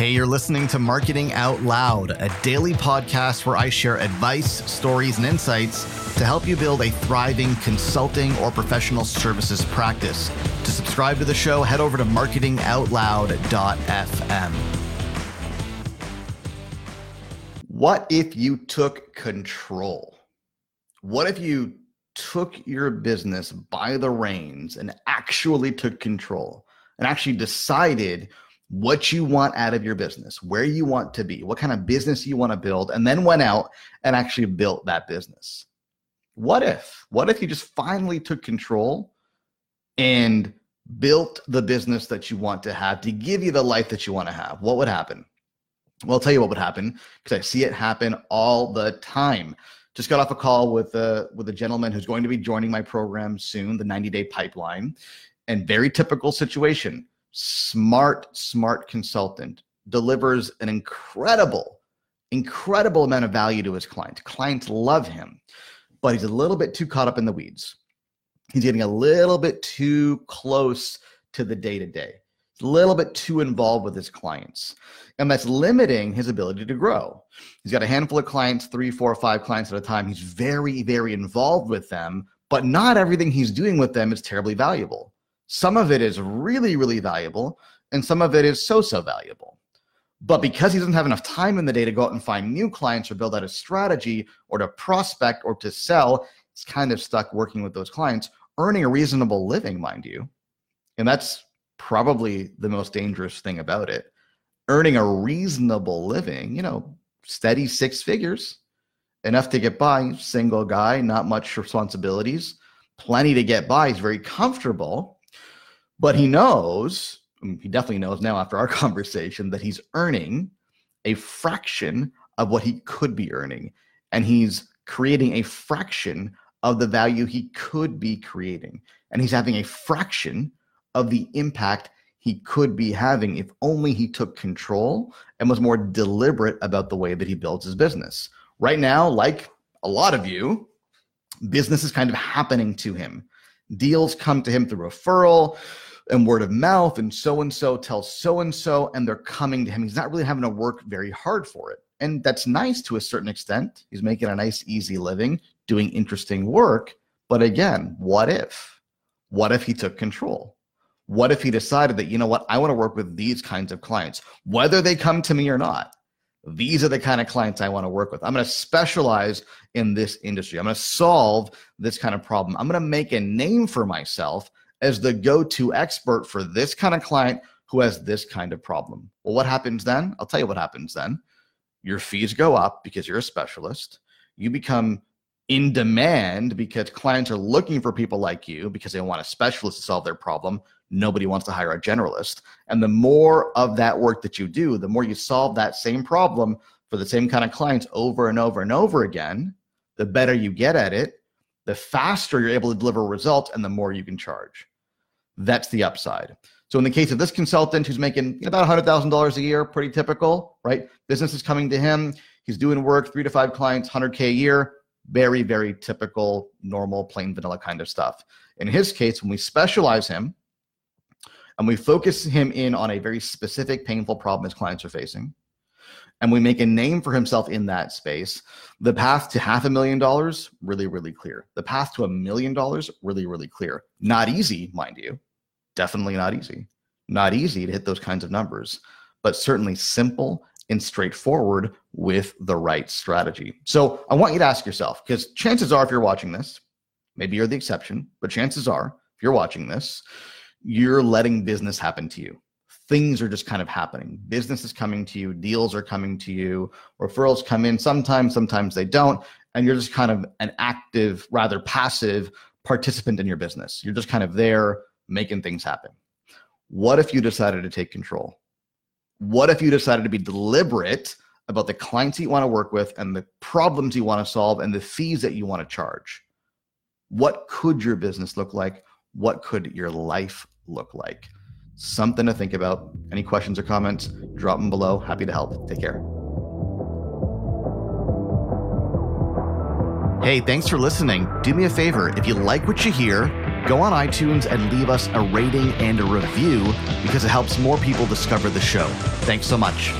Hey, you're listening to Marketing Out Loud, a daily podcast where I share advice, stories, and insights to help you build a thriving consulting or professional services practice. To subscribe to the show, head over to marketingoutloud.fm. What if you took control? What if you took your business by the reins and actually took control and actually decided what you want out of your business, where you want to be, what kind of business you want to build, and then went out and actually built that business. What if? What if you just finally took control and built the business that you want to have to give you the life that you want to have? What would happen? Well, I'll tell you what would happen because I see it happen all the time. Just got off a call with a with a gentleman who's going to be joining my program soon, the 90 day pipeline, and very typical situation smart, smart consultant, delivers an incredible, incredible amount of value to his clients. Clients love him, but he's a little bit too caught up in the weeds. He's getting a little bit too close to the day to day, a little bit too involved with his clients. And that's limiting his ability to grow. He's got a handful of clients, three, four, five clients at a time. He's very, very involved with them, but not everything he's doing with them is terribly valuable. Some of it is really, really valuable, and some of it is so so valuable. But because he doesn't have enough time in the day to go out and find new clients or build out a strategy or to prospect or to sell, he's kind of stuck working with those clients, earning a reasonable living, mind you. And that's probably the most dangerous thing about it. Earning a reasonable living, you know, steady six figures, enough to get by, single guy, not much responsibilities, plenty to get by. He's very comfortable but he knows, mm, he definitely knows now after our conversation, that he's earning a fraction of what he could be earning. And he's creating a fraction of the value he could be creating. And he's having a fraction of the impact he could be having if only he took control and was more deliberate about the way that he builds his business. Right now, like a lot of you, business is kind of happening to him. Deals come to him through referral and word of mouth and so and so tells so and so and they're coming to him. He's not really having to work very hard for it. And that's nice to a certain extent. He's making a nice easy living doing interesting work. But again what if? What if he took control? What if he decided that you know what? I want to work with these kinds of clients whether they come to me or not. These are the kind of clients I want to work with. I'm going to specialize in this industry. I'm going to solve this kind of problem. I'm going to make a name for myself as the go to expert for this kind of client who has this kind of problem. Well, what happens then? I'll tell you what happens then. Your fees go up because you're a specialist. You become in demand because clients are looking for people like you because they want a specialist to solve their problem. Nobody wants to hire a generalist. And the more of that work that you do, the more you solve that same problem for the same kind of clients over and over and over again, the better you get at it, the faster you're able to deliver results and the more you can charge. That's the upside. So in the case of this consultant who's making about $100,000 a year, pretty typical, right? Business is coming to him. He's doing work, three to five clients, 100K a year. Very, very typical, normal, plain vanilla kind of stuff. In his case, when we specialize him and we focus him in on a very specific, painful problem his clients are facing, and we make a name for himself in that space, the path to half a million dollars, really, really clear. The path to a million dollars, really, really clear. Not easy, mind you definitely not easy. Not easy to hit those kinds of numbers, but certainly simple and straightforward with the right strategy. So I want you to ask yourself, because chances are, if you're watching this, maybe you're the exception, but chances are, if you're watching this, you're letting business happen to you. Things are just kind of happening. Business is coming to you, deals are coming to you, referrals come in sometimes, sometimes they don't. And you're just kind of an active, rather passive participant in your business. You're just kind of there making things happen. What if you decided to take control? What if you decided to be deliberate about the clients you want to work with and the problems you want to solve and the fees that you want to charge? What could your business look like? What could your life look like? Something to think about. Any questions or comments? Drop them below. Happy to help. Take care. Hey, thanks for listening. Do me a favor if you like what you hear, go on iTunes and leave us a rating and a review because it helps more people discover the show. Thanks so much.